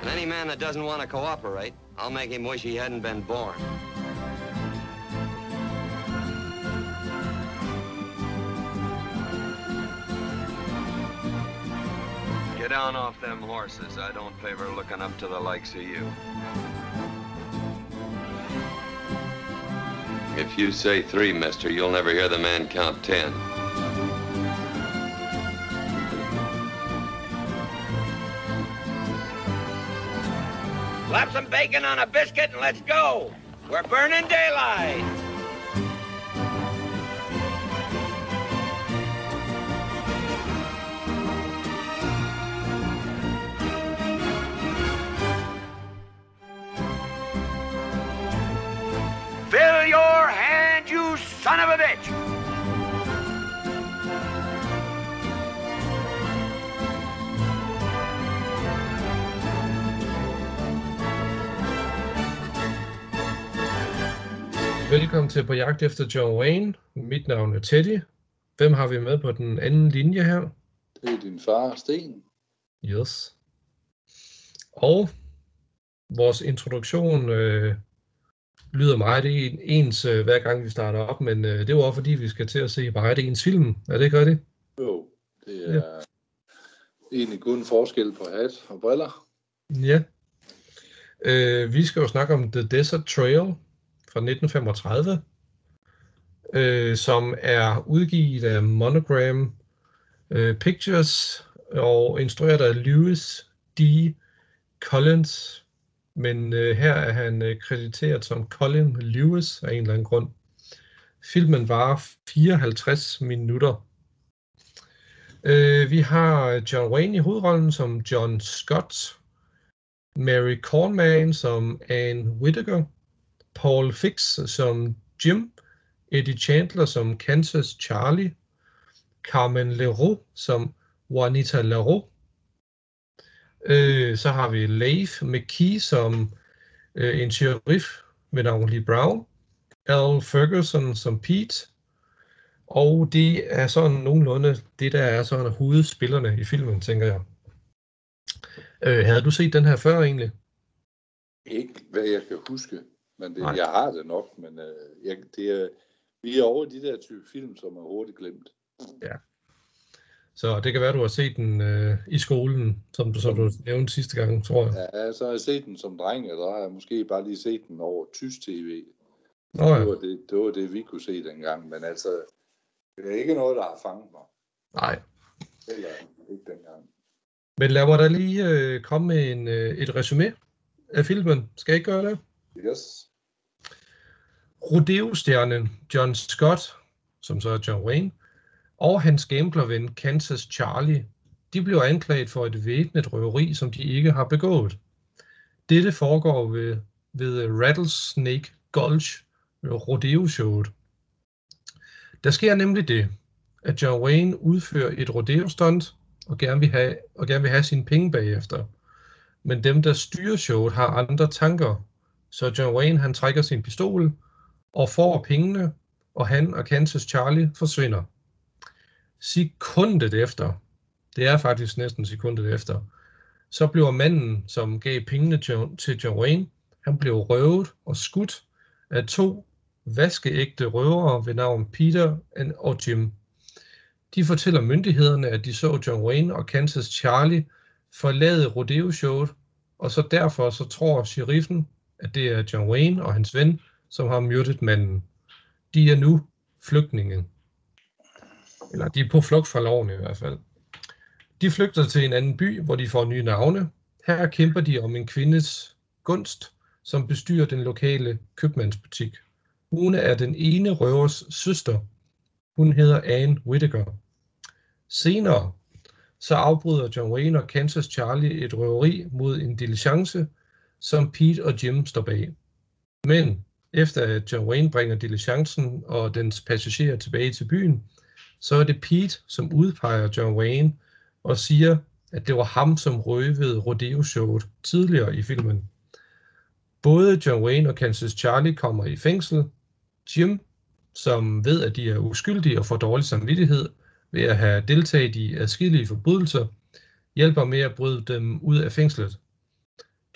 And any man that doesn't want to cooperate, I'll make him wish he hadn't been born. Get down off them horses. I don't favor looking up to the likes of you. If you say three, mister, you'll never hear the man count ten. Slap some bacon on a biscuit and let's go. We're burning daylight. Fill your hand, you son of a bitch! Velkommen til På jagt efter John Wayne. Mit navn er Teddy. Hvem har vi med på den anden linje her? Det er din far, Sten. Yes. Og vores introduktion øh, lyder meget en, ens øh, hver gang vi starter op, men øh, det var også fordi, vi skal til at se meget ens film. Er det ikke rigtigt? Jo, det er ja. egentlig kun forskel på hat og briller. Ja. Øh, vi skal jo snakke om The Desert Trail fra 1935, øh, som er udgivet af Monogram øh, Pictures og instrueret af Lewis D. Collins. Men øh, her er han øh, krediteret som Colin Lewis af en eller anden grund. Filmen var 54 minutter. Øh, vi har øh, John Wayne i hovedrollen som John Scott, Mary Cornman som Anne Whittaker, Paul Fix som Jim, Eddie Chandler som Kansas Charlie, Carmen Leroux som Juanita Leroux. Øh, så har vi Leif McKee som øh, en sheriff ved navn Lee Brown, Al Ferguson som Pete, og det er sådan nogenlunde det, der er sådan hovedspillerne i filmen, tænker jeg. Øh, havde du set den her før egentlig? Ikke hvad jeg kan huske, men det, jeg har det nok, men øh, jeg, det er, vi er over de der type film, som er hurtigt glemt. Ja. Så det kan være, du har set den øh, i skolen, som du, som du nævnte sidste gang, tror jeg. Ja, så har jeg set den som dreng, der har jeg måske bare lige set den over tysk tv. Nå ja. Det, var det, det var det, vi kunne se dengang, men altså, det er ikke noget, der har fanget mig. Nej. Eller ikke dengang. Men lad mig da lige øh, komme med en, øh, et resume af filmen. Skal jeg ikke gøre det? Yes. Rodeo-stjernen John Scott, som så er John Wayne, og hans gamblerven Kansas Charlie, de blev anklaget for et væbnet røveri, som de ikke har begået. Dette foregår ved, ved Rattlesnake Gulch rodeo-showet. Der sker nemlig det, at John Wayne udfører et rodeo-stunt og gerne vil have, og gerne vil have sine penge bagefter. Men dem, der styrer showet, har andre tanker, så John Wayne han trækker sin pistol og får pengene, og han og Kansas Charlie forsvinder. Sekundet efter, det er faktisk næsten sekundet efter, så bliver manden, som gav pengene til John Wayne, han blev røvet og skudt af to vaskeægte røvere ved navn Peter og Jim. De fortæller myndighederne, at de så John Wayne og Kansas Charlie forlade rodeo-showet, og så derfor så tror sheriffen, at det er John Wayne og hans ven, som har myrdet manden. De er nu flygtninge. Eller de er på flugt fra loven i hvert fald. De flygter til en anden by, hvor de får nye navne. Her kæmper de om en kvindes gunst, som bestyrer den lokale købmandsbutik. Hun er den ene røvers søster. Hun hedder Anne Whittaker. Senere så afbryder John Wayne og Kansas Charlie et røveri mod en diligence, som Pete og Jim står bag. Men efter at John Wayne bringer diligencen og dens passagerer tilbage til byen, så er det Pete, som udpeger John Wayne og siger, at det var ham, som røvede rodeo-showet tidligere i filmen. Både John Wayne og Kansas Charlie kommer i fængsel. Jim, som ved, at de er uskyldige og får dårlig samvittighed ved at have deltaget i adskillige forbrydelser, hjælper med at bryde dem ud af fængslet.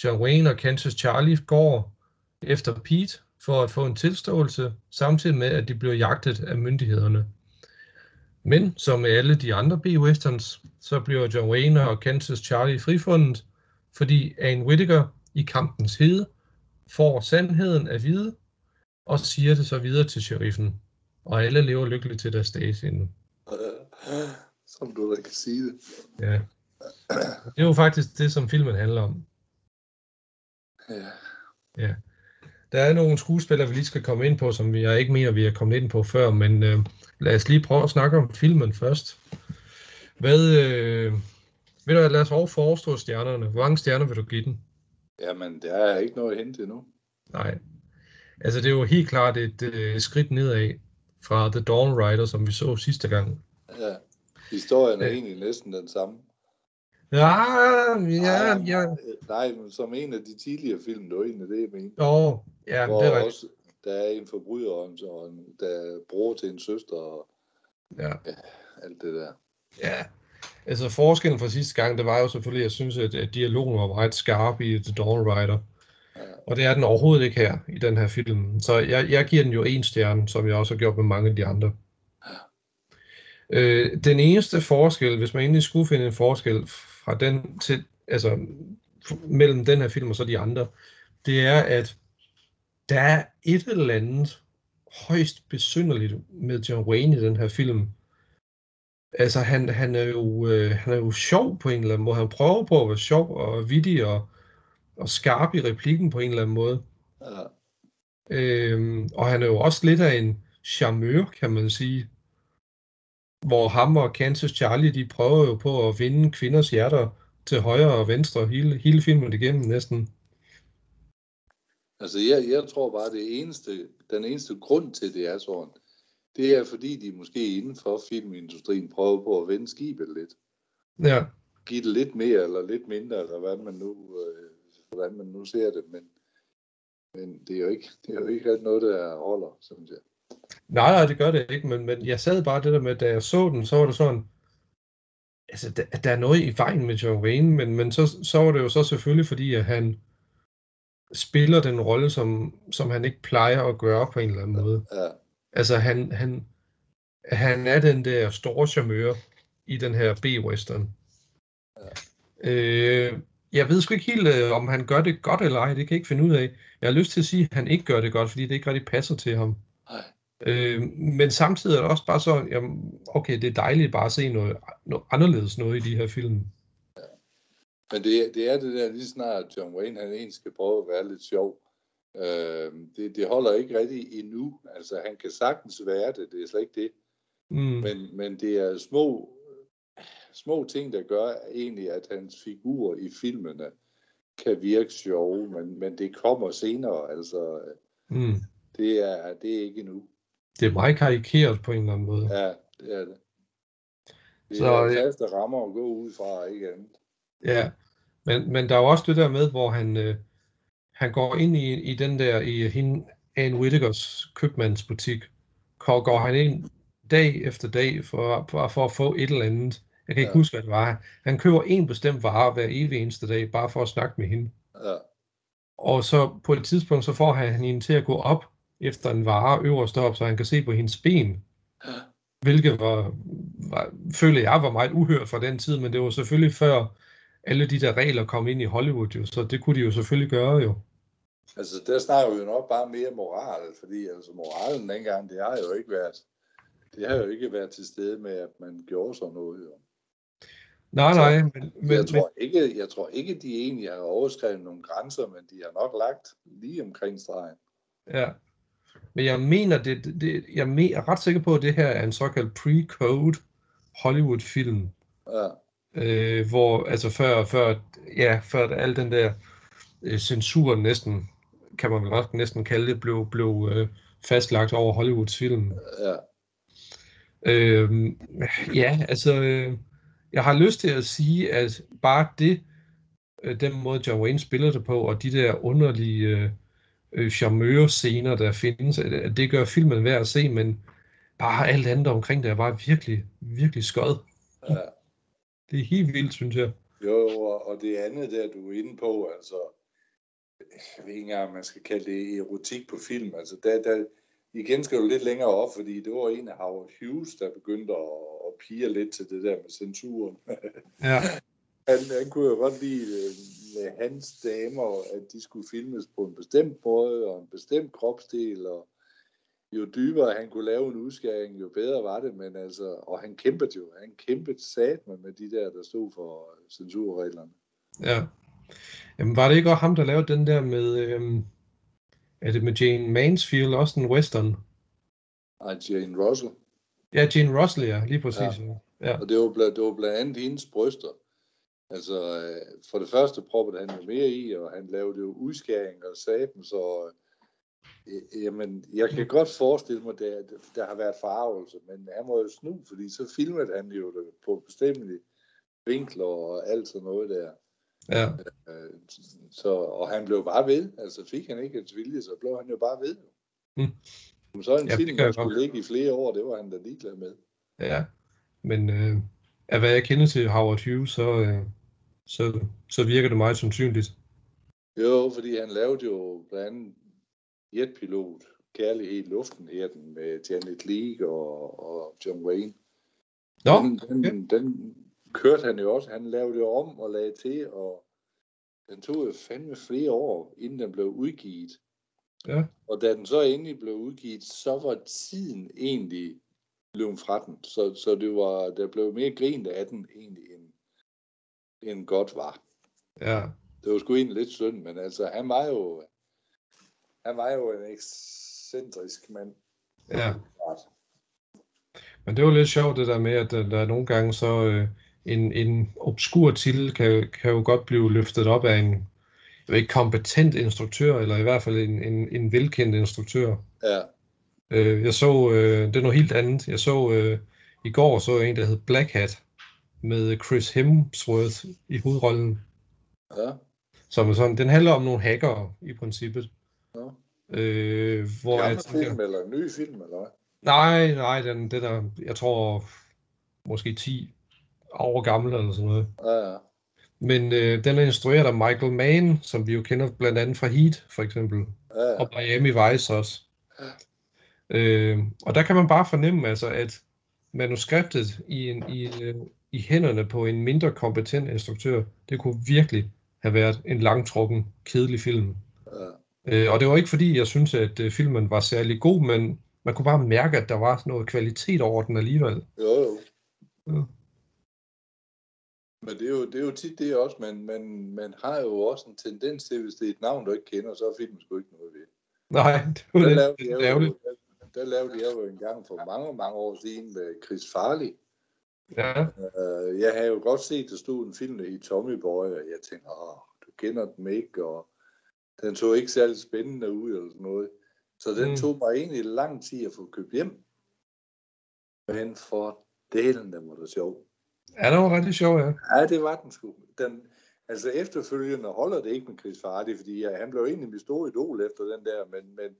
John Wayne og Kansas Charlie går efter Pete for at få en tilståelse, samtidig med, at de bliver jagtet af myndighederne. Men som med alle de andre B-westerns, så bliver John Wayne og Kansas Charlie frifundet, fordi Anne Whittaker i kampens hede får sandheden at vide og siger det så videre til sheriffen. Og alle lever lykkeligt til deres dage endnu. Som du da kan sige det. Ja. Det er jo faktisk det, som filmen handler om. Ja. Ja. Der er nogle skuespillere, vi lige skal komme ind på, som jeg ikke mener, vi er kommet ind på før, men øh, lad os lige prøve at snakke om filmen først. Hvad, øh, ved du hvad, lad os over forestå stjernerne. Hvor mange stjerner vil du give den? Jamen, der er ikke noget at hente endnu. Nej. Altså, det er jo helt klart et øh, skridt nedad fra The Dawn Rider, som vi så sidste gang. Ja. Historien er Ja. egentlig næsten den samme. Ja, ja, ja. Nej, men som en af de tidligere film, det var egentlig det, jeg mente. Jo, ja, hvor det er rigtigt. også, der er en forbryder, og en- en, der er bror til en søster, og Ja. alt det der. Ja, altså forskellen fra sidste gang, det var jo selvfølgelig, at jeg synes, at, at dialogen var meget skarp i The Dawn Rider. Ja. Og det er den overhovedet ikke her, i den her film. Så jeg, jeg giver den jo en stjerne, som jeg også har gjort med mange af de andre. Øh, den eneste forskel, hvis man egentlig skulle finde en forskel fra den til, altså mellem den her film og så de andre, det er, at der er et eller andet højst besynderligt med John Wayne i den her film. Altså, han, han, er jo, øh, han er jo sjov på en eller anden måde. Han prøver på at være sjov og vittig og, og skarp i replikken på en eller anden måde. Ja. Øhm, og han er jo også lidt af en charmeur, kan man sige. Hvor ham og Kansas Charlie, de prøver jo på at vinde kvinders hjerter til højre og venstre hele, hele filmen igennem næsten. Altså, jeg, jeg tror bare, det eneste, den eneste grund til, det er sådan, det er, fordi de måske inden for filmindustrien prøver på at vende skibet lidt. Ja, Give det lidt mere eller lidt mindre, eller hvad man nu, øh, hvordan man nu ser det, men, men det er jo ikke, det er jo ikke noget, der holder, synes jeg. Nej, nej, det gør det ikke, men, men jeg sad bare det der med, da jeg så den, så var det sådan, altså, der, der er noget i vejen med John Wayne, men, men så, så var det jo så selvfølgelig fordi, at han spiller den rolle, som, som han ikke plejer at gøre på en eller anden måde. Ja, Altså, han, han, han er den der store charmeur i den her B-western. Øh, jeg ved sgu ikke helt, øh, om han gør det godt eller ej. Det kan jeg ikke finde ud af. Jeg har lyst til at sige, at han ikke gør det godt, fordi det ikke rigtig passer til ham. Øh, men samtidig er det også bare sådan, jamen, okay, det er dejligt bare at se noget, noget anderledes noget i de her film. Men det, det er det der lige snart, John Wayne, han egentlig skal prøve at være lidt sjov. Øh, det, det holder ikke rigtig endnu. Altså, han kan sagtens være det, det er slet ikke det. Mm, Men, men det er små, små ting, der gør egentlig, at hans figurer i filmene kan virke sjove, men, men det kommer senere. Altså, mm. det er, det er ikke endnu. Det er meget karikeret på en eller anden måde. Ja, det er det. Det Så, er øh, faste rammer at gå ud fra, ikke andet. Ja, men, men der er jo også det der med, hvor han, øh, han går ind i, i den der, i hende, Anne Whittakers købmandsbutik, går, går han ind dag efter dag for, for, for at få et eller andet. Jeg kan ikke ja. huske, hvad det var. Han køber en bestemt vare hver evig eneste dag, bare for at snakke med hende. Ja, Og så på et tidspunkt, så får han hende til at gå op efter en vare øverst op, så han kan se på hendes ben. Ja. Hvilket var, var, føler jeg var meget uhørt fra den tid, men det var selvfølgelig før alle de der regler kom ind i Hollywood, jo, så det kunne de jo selvfølgelig gøre jo. altså der snakker vi jo nok bare mere moral, fordi altså moralen dengang, det har jo ikke været, det har jo ikke været til stede med, at man gjorde sådan noget. Jo. Nej, Så- nej, men, men, Men, jeg, tror ikke, jeg tror ikke, de egentlig har overskrevet nogle grænser, men de har nok lagt lige omkring stregen. ja. Men jeg mener, det, det- jeg er ret sikker på, at det her er en såkaldt pre-code Hollywood-film. Ja, øh, hvor altså før, før, ja, før al den der øh, censur næsten, kan man vel godt næsten kalde det, blev, blev øh, fastlagt over Hollywoods film. ja, Øh, ja, altså, øh, jeg har lyst til at sige, at bare det, øh, den måde John Wayne spiller det på, og de der underlige øh, øh, charmeur-scener, der findes, at, at det gør filmen værd at se, men bare alt andet omkring det er bare virkelig, virkelig skød. ja. Det er helt vildt, synes jeg. Jo, og, det andet der, du er inde på, altså, jeg ved ikke engang, man skal kalde det erotik på film. Altså, der, der, igen skal du lidt længere op, fordi det var en af Howard Hughes, der begyndte at, at pige lidt til det der med censuren. Ja. han, han kunne jo godt lide øh, med hans damer, at de skulle filmes på en bestemt måde, og en bestemt kropsdel, og jo dybere han kunne lave en udskæring, jo bedre var det, men altså, og han kæmpede jo, han kæmpede sat med de der, der stod for censurreglerne. Ja. Jamen, var det ikke også ham, der lavede den der med, øhm, er det med Jane Mansfield, også en western? Og Jane Russell. Ja, Jane Russell, ja, lige præcis. Ja. ja. Og det var, blandt, det var blandt andet hendes bryster. Altså, øh, for det første proppede han jo mere i, og han lavede jo udskæring og saben, så øh, jamen, jeg kan godt forestille mig, at der, der har været farvelse, men han må jo snu, fordi så filmede han jo det på bestemmelige vinkler og alt sådan noget der. Ja. Øh, så, og han blev bare ved. Altså fik han ikke hans vilje, så blev han jo bare ved. Mm. Så en Ja, film, der skulle ligge i flere år, det var han da ligeglad med. Ja, men øh, af hvad jeg kender til Howard Hughes, så, øh, så, så virker det meget sandsynligt. Jo, fordi han lavede jo blandt andet jetpilot, Kærlighed i luften her, den med Janet Leigh og, og John Wayne. Nå, den, den, den kørte han jo også. Han lavede jo om og lagde til, og den tog jo fandme flere år, inden den blev udgivet. Ja. Og da den så endelig blev udgivet, så var tiden egentlig løbet fra den. Så, så det var, der blev mere grint af den egentlig, end, end godt var. ja, Det var sgu egentlig lidt synd, men altså, han var jo, han var jo en ekscentrisk mand. ja. Men det var lidt sjovt det der med, at der, der er nogle gange så øh, en, en obskur titel kan, kan jo godt blive løftet op af en jeg ved ikke, kompetent instruktør, eller i hvert fald en, en, en velkendt instruktør. Ja, Øh, jeg så, øh, det er noget helt andet. Jeg så øh, i går så jeg en, der hed Black Hat, med Chris Hemsworth i hovedrollen. ja, Som er sådan, den handler om nogle hackere i princippet. ja. Øh, hvor jeg Gammel tænker, film eller en ny film, eller hvad? nej, nej, den, den er, jeg tror, måske 10 år gammel eller sådan noget. Ja, ja. Men øh, den er instrueret af Michael Mann, som vi jo kender blandt andet fra Heat, for eksempel. ja, ja. Og Miami Vice også. Ja. Øh, og der kan man bare fornemme, altså, at manuskriptet i, en, i, øh, i hænderne på en mindre kompetent instruktør, det kunne virkelig have været en langtrukken, kedelig film. Øh, og det var ikke fordi, jeg synes, at øh, filmen var særlig god, men man kunne bare mærke, at der var noget kvalitet over den alligevel. Jo, jo. Ja. Men det er, jo, det er jo tit det også, man, man, man har jo også en tendens til, hvis det er et navn, du ikke kender, så er filmen sgu ikke noget ved. Nej, det lidt, lavede, lidt jeg ærgerligt. Der, lavede jeg jo en gang for mange, mange år siden med Chris Farley. Ja, Uh, jeg havde jo godt set, der stod en film i Tommy Boy, og jeg tænkte, åh, du kender den ikke, og den så ikke særlig spændende ud, eller sådan noget. Så den Mm. tog mig egentlig lang tid at få købt hjem. Men for delen, den var da sjov. ja det var rigtig sjovt, ja. Ja, det var den sgu. Den, altså efterfølgende holder det ikke med Chris Farley, fordi ja, han blev egentlig mit store idol efter den der, men, men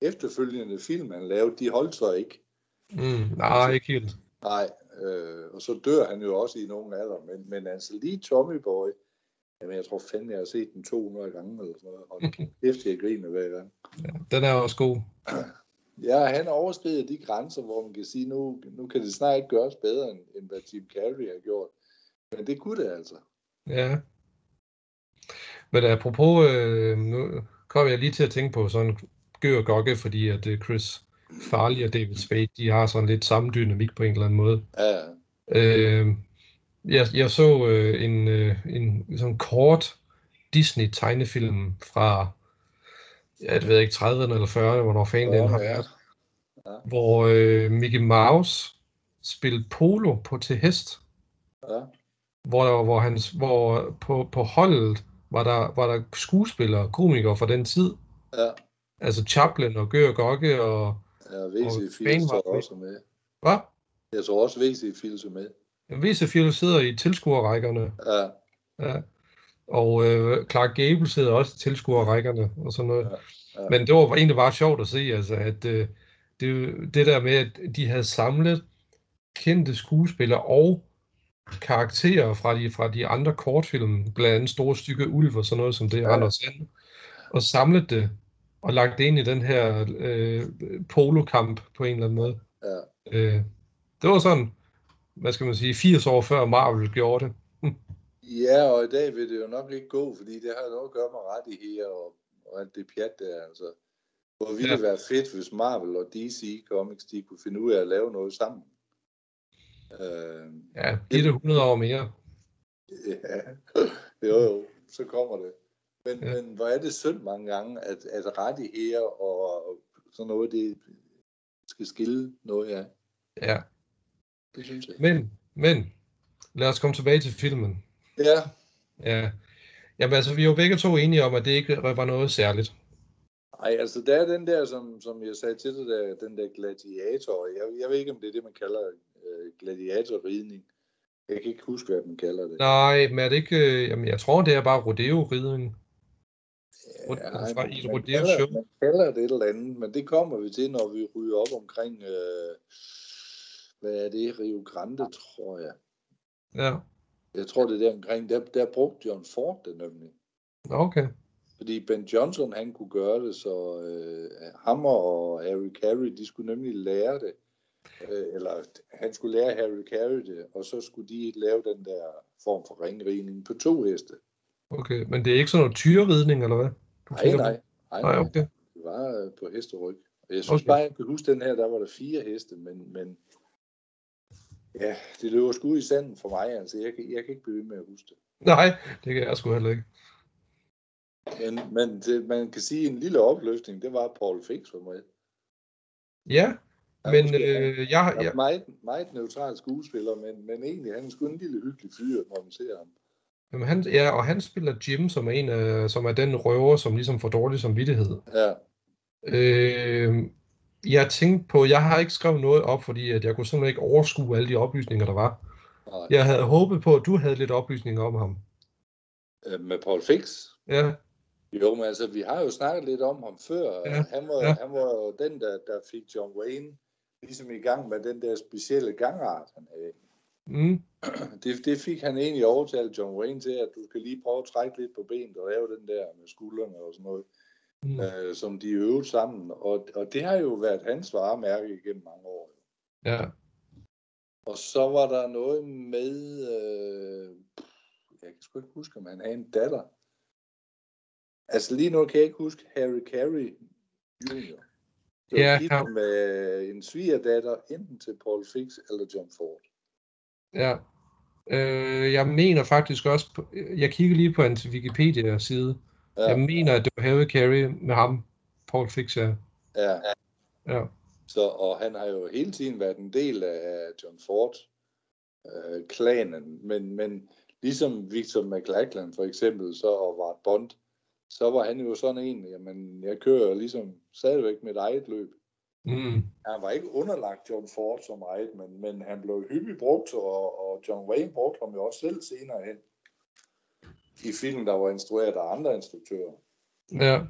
efterfølgende film, han lavede, de holdt så ikke. Mm, nej, ikke helt. Nej, øh, og så dør han jo også i nogen alder, men, men altså lige Tommy Boy, jamen jeg tror fandme, jeg har set den 200 gange eller sådan noget, og kæft, jeg griner hver gang. Den er også god. Ja, han overskrider de grænser, hvor man kan sige, nu, nu kan det snart ikke gøres bedre, end, end hvad Jim Carrey har gjort. Men det kunne det altså. Ja. Men apropos, øh, nu kom jeg lige til at tænke på sådan Gør Gokke, fordi at øh, Chris Farley og David Spade, de har sådan lidt samme dynamik på en eller anden måde. Ja, Øh, jeg, jeg så øh, en, øh, en sådan kort Disney-tegnefilm fra, ja, jeg ved ikke, 30'erne eller 40'erne, hvornår fanden den har ja. været, hvor øh, Mickey Mouse spillede polo på til hest, ja, hvor, hvor, hans, hvor på, på holdet var der, var der skuespillere, komikere fra den tid, ja. Altså Chaplin og Gør Gokke og, Ja, VC Fields med. også med. hvad? Jeg tror også, VC Fields er med. Visefield sidder i tilskuerrækkerne, Ja, Ja. Og øh, Clark Gable sidder også i tilskuerrækkerne og sådan noget. Ja, ja. Men det var egentlig bare sjovt at se, altså, at øh, det, det der med, at de havde samlet kendte skuespillere og karakterer fra de, fra de andre kortfilm, blandt andet Store Stykke Ulv og sådan noget som det, ja. Anders Sand. og samlet det, og lagt det ind i den her øh, polokamp på en eller anden måde. Ja. Øh, det var sådan, hvad skal man sige, 80 år før Marvel gjorde det. Ja, og i dag vil det jo nok ikke gå, fordi det har noget at gøre med rettigheder og, og alt det pjat der. Altså, hvor ville Ja. det være fedt, hvis Marvel og DC Comics, de kunne finde ud af at lave noget sammen. Øh, Ja, det 100 år mere. ja, jo jo, så kommer det. Men, Ja. men hvor er det synd mange gange, at, at rettigheder og sådan noget, det skal skille noget af. Ja, Det synes jeg. men, men, lad os komme tilbage til filmen. Ja, Ja. Jamen altså, vi er jo begge to enige om, at det ikke var noget særligt. Ej, altså der er den der, som, som jeg sagde til dig, der, den der gladiator. Jeg, jeg ved ikke, om det er det, man kalder øh, gladiatorridning. Jeg kan ikke huske, hvad man kalder det. Nej, men er det ikke, øh, jamen jeg tror, det er bare rodeo-ridning. Ja, ej, fra- man, rodeo-show. kalder, man kalder det et eller andet, men det kommer vi til, når vi ryger op omkring, øh, hvad er det, Rio Grande, tror jeg. Ja, Jeg tror, det er der omkring, der, der brugte John Ford det nemlig. okay. Fordi Ben Johnson, han kunne gøre det, så øh, Hammer og Harry Carey, de skulle nemlig lære det. Øh, eller han skulle lære Harry Carey det, og så skulle de lave den der form for ringridning på to heste. Okay, men det er ikke sådan noget tyreridning, eller hvad? Du Nej, nej. Nej, Nej, okay. Det var øh, på hesteryg. Jeg synes Okay. bare, jeg kan huske den her, der var der fire heste, men, men ja, det løber sgu ud i sanden for mig, altså jeg, kan- jeg kan ikke blive ved med at huske det. Nej, det kan jeg sgu heller ikke. Men, men det, man kan sige, en lille opløftning, det var Paul Fix var med. Ja, men måske- øh, jeg, Han er jeg, meget, meget neutral skuespiller, men, men egentlig han er sgu en lille hyggelig fyr, når man ser ham. Jamen, han, ja, og han spiller Jim, som er, en af, som er den røver, som ligesom får dårlig samvittighed. Ja, Øh, jeg tænkte på, jeg har ikke skrevet noget op, fordi at jeg kunne simpelthen ikke overskue alle de oplysninger, der var. nej. Jeg havde håbet på, at du havde lidt oplysninger om ham. Øh, med Paul Fix. Ja, Jo, men altså, vi har jo snakket lidt om ham før. Ja, Han, var, ja. han var jo den, der, der fik John Wayne ligesom i gang med den der specielle gangart, han havde. Mm, Det, det fik han egentlig overtalt John Wayne til, at du skal lige prøve at trække lidt på benet og lave den der med skuldrene og sådan noget, mm, øh, som de øvede sammen. Og, og det har jo været hans varemærke igennem mange år. ja, Og så var der noget med, øh, jeg kan sgu ikke huske, om han havde en datter. Altså lige nu kan jeg ikke huske Harry Carey Jr. Det var Ja, han- med en svigerdatter, enten til Paul Fix eller John Ford. Ja. Øh, jeg mener faktisk også, på, jeg kigger lige på hans Wikipedia-side. Ja, Jeg mener, at det var Harry Carey med ham, Paul Fix, ja. ja. Så, og han har jo hele tiden været en del af John Ford-klanen, øh, klanen. men, men ligesom Victor McLachlan for eksempel, så og var Bond, så var han jo sådan en, jamen jeg kører ligesom stadigvæk mit eget løb. Mm, Han var ikke underlagt John Ford som eget, men, men han blev hyppigt brugt, og, og John Wayne brugte ham jo også selv senere hen i filmen, der var instrueret af andre instruktører. ja,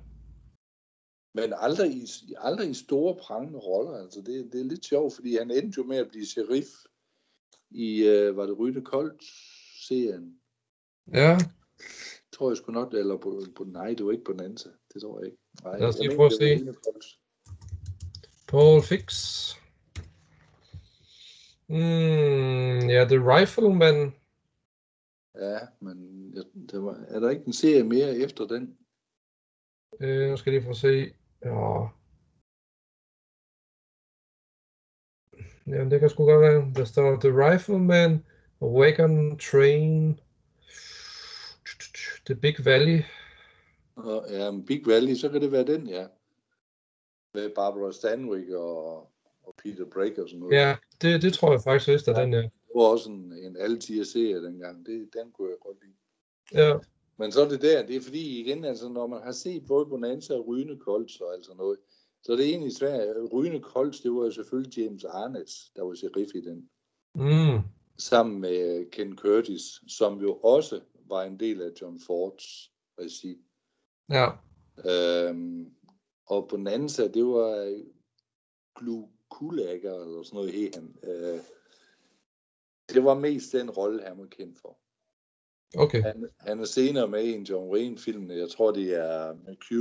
Men aldrig i, aldrig i store prangende roller. Altså det, det er lidt sjovt, fordi han endte jo med at blive sheriff i, øh, var det Rytte Koldt serien? ja. Tror jeg sgu nok, eller på, på nej, det var ikke på Nansa. Det tror jeg ikke. Nej, Lad os lige prøve at se. Paul Fix. Mm, ja, The Rifleman. Ja, men det var, er der ikke en serie mere efter den? Øh, nu skal jeg lige få se. Ja. Jamen, det kan sgu godt være. Der står The Rifleman, Wagon Train, The Big Valley. Og, ja, Big Valley, så kan det være den, ja. Med Barbara Stanwyck og, og Peter Brake og sådan noget. Ja, det, det tror jeg faktisk vist er Ja. den, ja. Det var også en, en altid serie dengang. Det, den kunne jeg godt lide. Ja, Men så er det der, det er fordi igen, altså når man har set både Bonanza og Rygende Kolds og altså noget, så er det egentlig svært. Rygende Kolds, det var jo selvfølgelig James Arnett, der var sheriff i den. mm, Sammen med Ken Curtis, som jo også var en del af John Fords regi. ja, Øhm, og Bonanza, det var Glu Kulager, eller sådan noget hed han. Øh, det var mest den rolle, han var kendt for. Okay. Han, han er senere med i en John Wayne-film. Jeg tror, det er Q.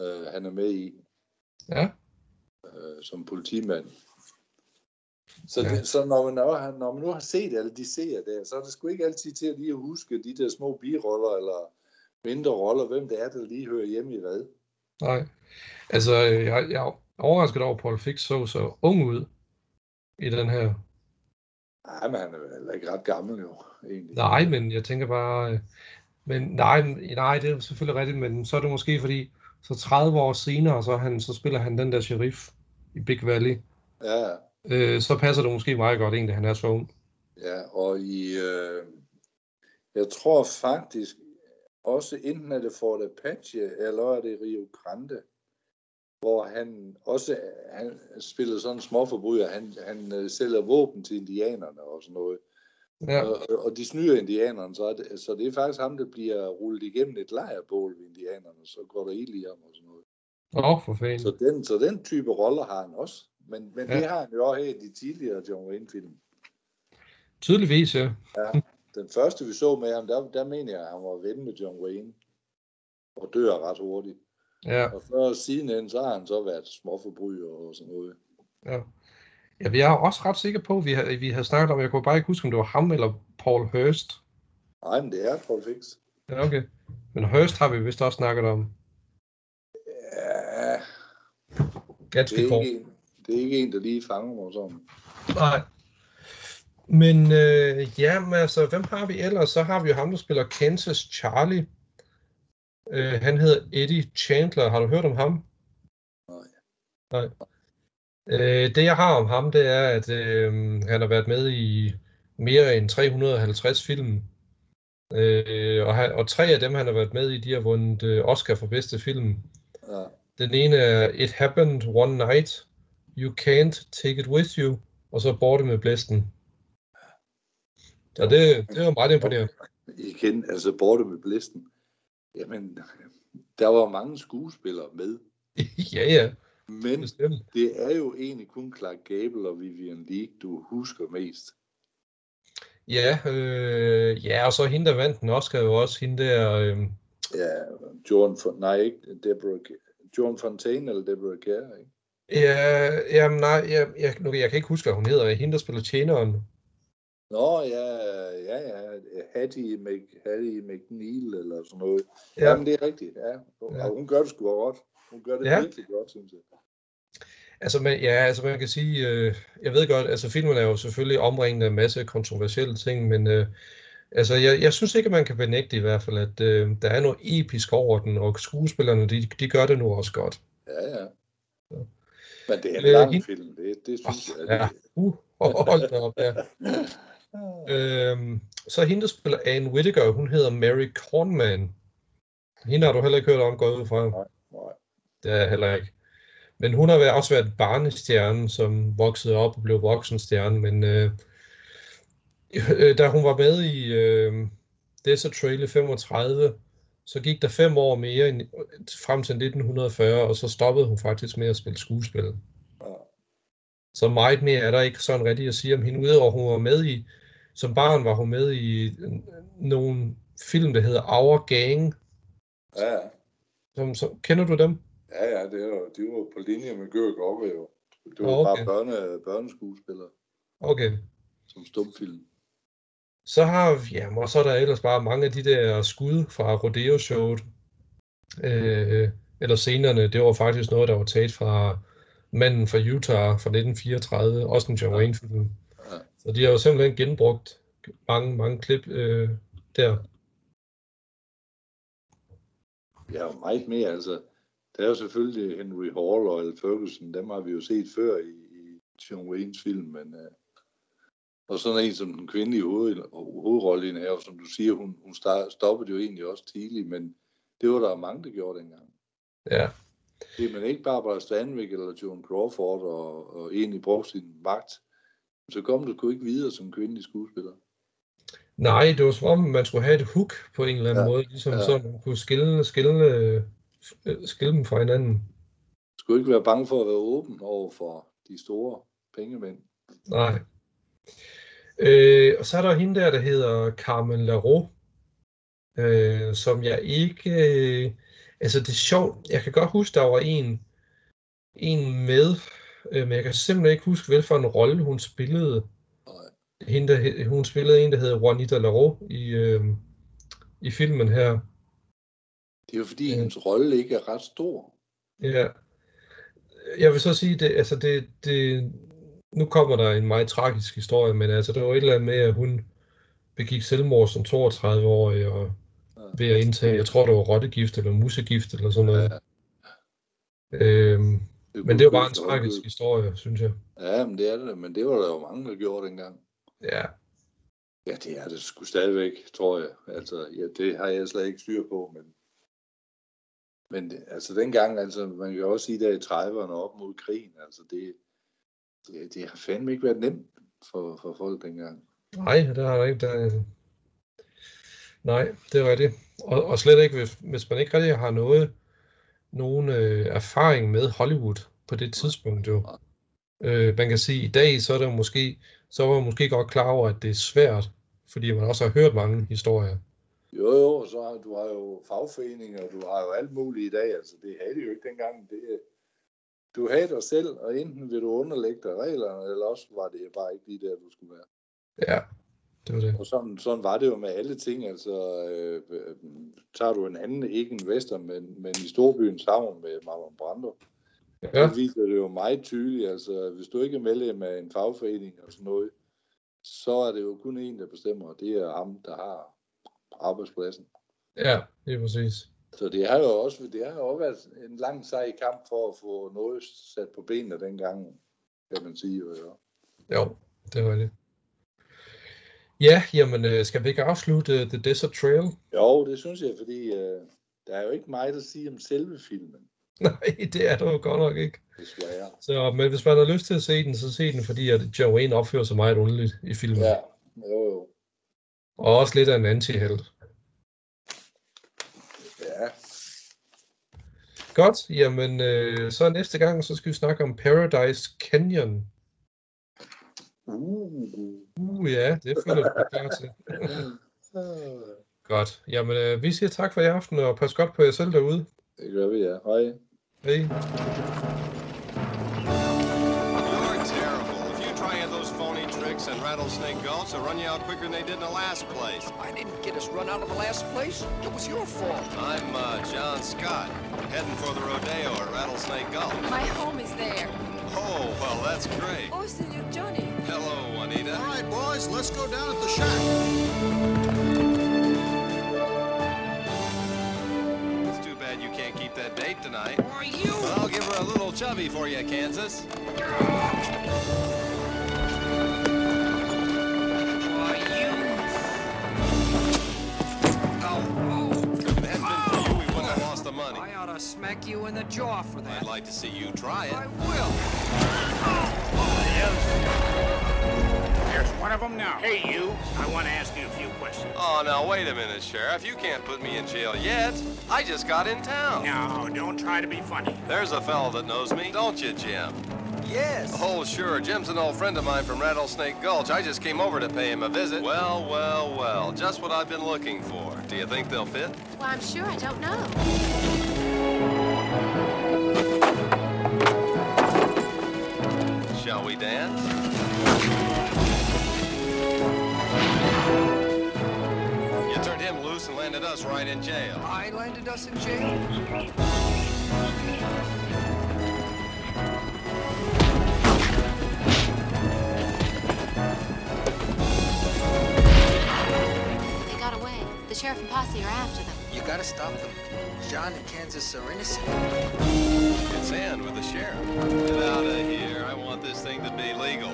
Uh, han er med i Ja. uh, som politimand. Så, Ja. det, så når, man, når, når man nu har set alle de serier der, så er det sgu ikke altid til at lige huske de der små biroller eller mindre roller, hvem det er, der lige hører hjemme i hvad. Nej. Altså, øh, jeg, jeg er overrasket over, at Paul Fix så så ung ud i den her. Nej, men han er heller ikke ret gammel jo, egentlig. Nej, men jeg tænker bare... øh, Men nej, nej, det er selvfølgelig rigtigt, men så er det måske fordi, så 30 år senere, så, han, så spiller han den der sheriff i Big Valley. Ja, Øh, så passer det måske meget godt egentlig, han er så ung. ja, og i, øh, jeg tror faktisk, også enten er det Fort Apache, eller er det Rio Grande, hvor han også han spiller sådan en småforbryder. Han, han øh, sælger våben til indianerne og sådan noget. Ja, Og, og de snyder indianerne, så, det, så det er faktisk ham, der bliver rullet igennem et lejrbål ved indianerne, så går der ild i ham og sådan noget. åh, oh, for fanden. Så den, så den type roller har han også. Men, men Ja. ja. det har han jo også her i de tidligere John Wayne-film. Tydeligvis, ja. Den første, vi så med ham, der, der mener jeg, at han var ven med John Wayne. Og dør ret hurtigt. Ja, Og før sidenhen, så har han så været småforbryder og sådan noget. ja. Ja, vi er også ret sikre på, at vi har, vi har snakket om, jeg kunne bare ikke huske, om det var ham eller Paul Hurst. Nej, men det er Paul Fix. Ja, okay. Men Hurst har vi vist også snakket om. Ja, det Ganske er, ikke en, det er ikke en, der lige fanger mig sådan. Nej. Men øh, ja, men altså, hvem har vi ellers? Så har vi jo ham, der spiller Kansas Charlie. Øh, han hedder Eddie Chandler. Har du hørt om ham? Nej. Nej. Øh, det jeg har om ham, det er, at øh, han har været med i mere end 350 film. Øh, og, han, og tre af dem, han har været med i, de har vundet øh, Oscar for bedste film. Ja. Den ene er It Happened One Night, You Can't Take It With You, og så Borte med Blæsten. Og det, det var meget imponerende. Igen, altså borte med blæsten. Jamen, der var mange skuespillere med. ja, ja, Men bestemt. det er jo egentlig kun Clark Gable og Vivian Leigh, du husker mest. Ja, øh, ja, og så hende, der vandt den Oscar, jo også hende der... Øh, Ja, John, Fon- nej, ikke Deborah, John Fontaine eller Deborah Kerr, ikke? ja, jamen, nej, jeg, jeg, nu, jeg kan ikke huske, hvad hun hedder. Hende, der spiller tjeneren. Nå, ja, ja, ja, Hattie, Mc, Hattie McNeil eller sådan noget. Ja. Ja. Jamen, det er rigtigt, ja. Og Ja. hun gør det sgu godt. Hun gør det Ja. virkelig godt, synes jeg. Altså, man, ja, altså man kan sige, øh, jeg ved godt, altså filmen er jo selvfølgelig omringet af en masse kontroversielle ting, men øh, altså, jeg, jeg synes ikke, at man kan benægte i hvert fald, at øh, der er noget episk over den, og skuespillerne, de, de gør det nu også godt. Ja, ja. Ja. Men det er en Øh, lang hende- film, det, det synes Åh, jeg. ja. Det, Uh, hold da op, ja. Øhm, så hende, der spiller Anne Whittaker, hun hedder Mary Cornman. Hende har du heller ikke hørt om, går jeg ud fra. nej. Det er jeg heller ikke. Men hun har også været barnestjerne, som voksede op og blev voksenstjerne, men øh, øh, da hun var med i øh, Desert Trail i 35, så gik der fem år mere end, frem til 1940, og så stoppede hun faktisk med at spille skuespil. Så meget mere er der ikke sådan rigtigt at sige om hende, udover hun var med i, som barn var hun med i øh, nogle film, der hedder Our Gang. Ja. Som, som, kender du dem? Ja, ja, det var, de var på linje med Gør Gokke jo. Det var okay. bare børne, børneskuespillere Okay. som stumfilm. Så har vi, ja, og så er der ellers bare mange af de der skud fra Rodeo-showet. Øh, eller scenerne, det var faktisk noget, der var taget fra Manden fra Utah fra 1934, også en John Wayne-film. Ja. Så de har jo simpelthen genbrugt mange, mange klip øh, der. Ja, og meget mere, altså. Der er jo selvfølgelig Henry Hall og Al Ferguson, dem har vi jo set før i, i John Waynes film, men uh, og sådan en som den kvindelige hoved, hovedrolle er, som du siger, hun, hun start, stoppede jo egentlig også tidligt, men det var der mange, der gjorde dengang. Ja, Det er man ikke Barbara Stanwyck eller Joan Crawford og, og egentlig brugte sin magt, så kom du sgu ikke videre som kvindelig skuespiller. nej, det var som om, man skulle have et hook på en eller anden Ja, måde, ligesom ja. så man kunne skille, skille, øh, skille dem fra hinanden. Du skulle ikke være bange for at være åben over for de store pengemænd. Nej. Øh, og så er der hende der, der hedder Carmen Laro, øh, som jeg ikke... Øh, altså det er sjovt, jeg kan godt huske, der var en, en med, øh, men jeg kan simpelthen ikke huske, hvad for en rolle hun spillede. Hende, der, hun spillede en, der hedder Juanita Laro i, øh, i filmen her. Det er jo fordi, Ja. hendes rolle ikke er ret stor. Ja. Jeg vil så sige, det, altså det, det, nu kommer der en meget tragisk historie, men altså det var et eller andet med, at hun begik selvmord som 32-årig og Ja. ved at indtage, jeg tror det var rottegift eller musegift eller sådan noget. Ja, Øhm, det men det var bare en tragisk ud. historie, synes jeg. Ja, men det er det, men det var der jo mange, der gjorde dengang. Ja, Ja, det er det sgu stadigvæk, tror jeg. Altså, ja, det har jeg slet ikke styr på, men... Men altså dengang, altså, man kan også sige, der i 30'erne op mod krigen, altså det, det, det har fandme ikke været nemt for, for folk dengang. nej, det har der ikke. Der... Nej, det er rigtigt. Og, og slet ikke, hvis, hvis man ikke rigtig har noget, nogen øh, erfaring med Hollywood på det tidspunkt jo. Øh, man kan sige, at i dag, så er der måske, så var man måske godt klar over, at det er svært, fordi man også har hørt mange historier. Jo, jo, så har du har jo fagforeninger, og du har jo alt muligt i dag, altså det havde de jo ikke dengang. Det, du havde dig selv, og enten vil du underlægge dig reglerne, eller også var det bare ikke lige der, du skulle være. Ja, det var det. Og sådan, sådan var det jo med alle ting. Altså, øh, øh, tager du en anden, ikke en western, men, men i Storbyens Havn med Marlon Brando, ja. Det viser det jo meget tydeligt. Altså, hvis du ikke er medlem af en fagforening og sådan noget, så er det jo kun en, der bestemmer, og det er ham, der har arbejdspladsen. ja, det er præcis. Så det har jo også, det har jo også været en lang sej kamp for at få noget sat på benene dengang, kan man sige. Jo, jo. Jo, det var det. Ja, jamen, øh, skal vi ikke afslutte uh, The Desert Trail? jo, det synes jeg, fordi øh, der er jo ikke meget at sige om selve filmen, Nej, det er der jo godt nok ikke. desværre. Så, men hvis man har lyst til at se den, så se den, fordi at Joanne opfører sig meget underligt i filmen. Ja, jo, jo. Og også lidt af en anti-held. Ja, Godt, jamen øh, så næste gang, så skal vi snakke om Paradise Canyon. Uh. Uh ja, det føler jeg mig klar til. Godt, jamen øh, vi siger tak for i aften, og pas godt på jer selv derude. Det gør vi, ja. Hej. Hej. You're terrible. If you try any of those phony tricks and Rattlesnake Gulch, they'll run you out quicker than they did in the last place. I didn't get us run out of the last place. It was your fault. I'm uh, John Scott, heading for the rodeo at Rattlesnake Gulch. My home is there. Oh, well, that's great. Oh, All right, boys, let's go down at the shack. It's too bad you can't keep that date tonight. Why, you? But I'll give her a little chubby for you, Kansas. Why, you? Oh, oh. If it hadn't been for you, we wouldn't have lost the money. oh. I ought to smack you in the jaw for that. I'd like to see you try it. I will. Oh, oh, There's one of them now. Hey, you. I want to ask you a few questions. Oh, now wait a minute, Sheriff. You can't put me in jail yet. I just got in town. No, don't try to be funny. There's a fellow that knows me, don't you, Jim? Yes. Oh, sure. Jim's an old friend of mine from Rattlesnake Gulch. I just came over to pay him a visit. Well, well, well. Just what I've been looking for. Do you think they'll fit? Well, I'm sure I don't know. Shall we dance? Loose and landed us right in jail. I landed us in jail. They got away. The sheriff and posse are after them. You gotta stop them. John and Kansas are innocent. It's in with the sheriff. Get out of here. I want this thing to be legal.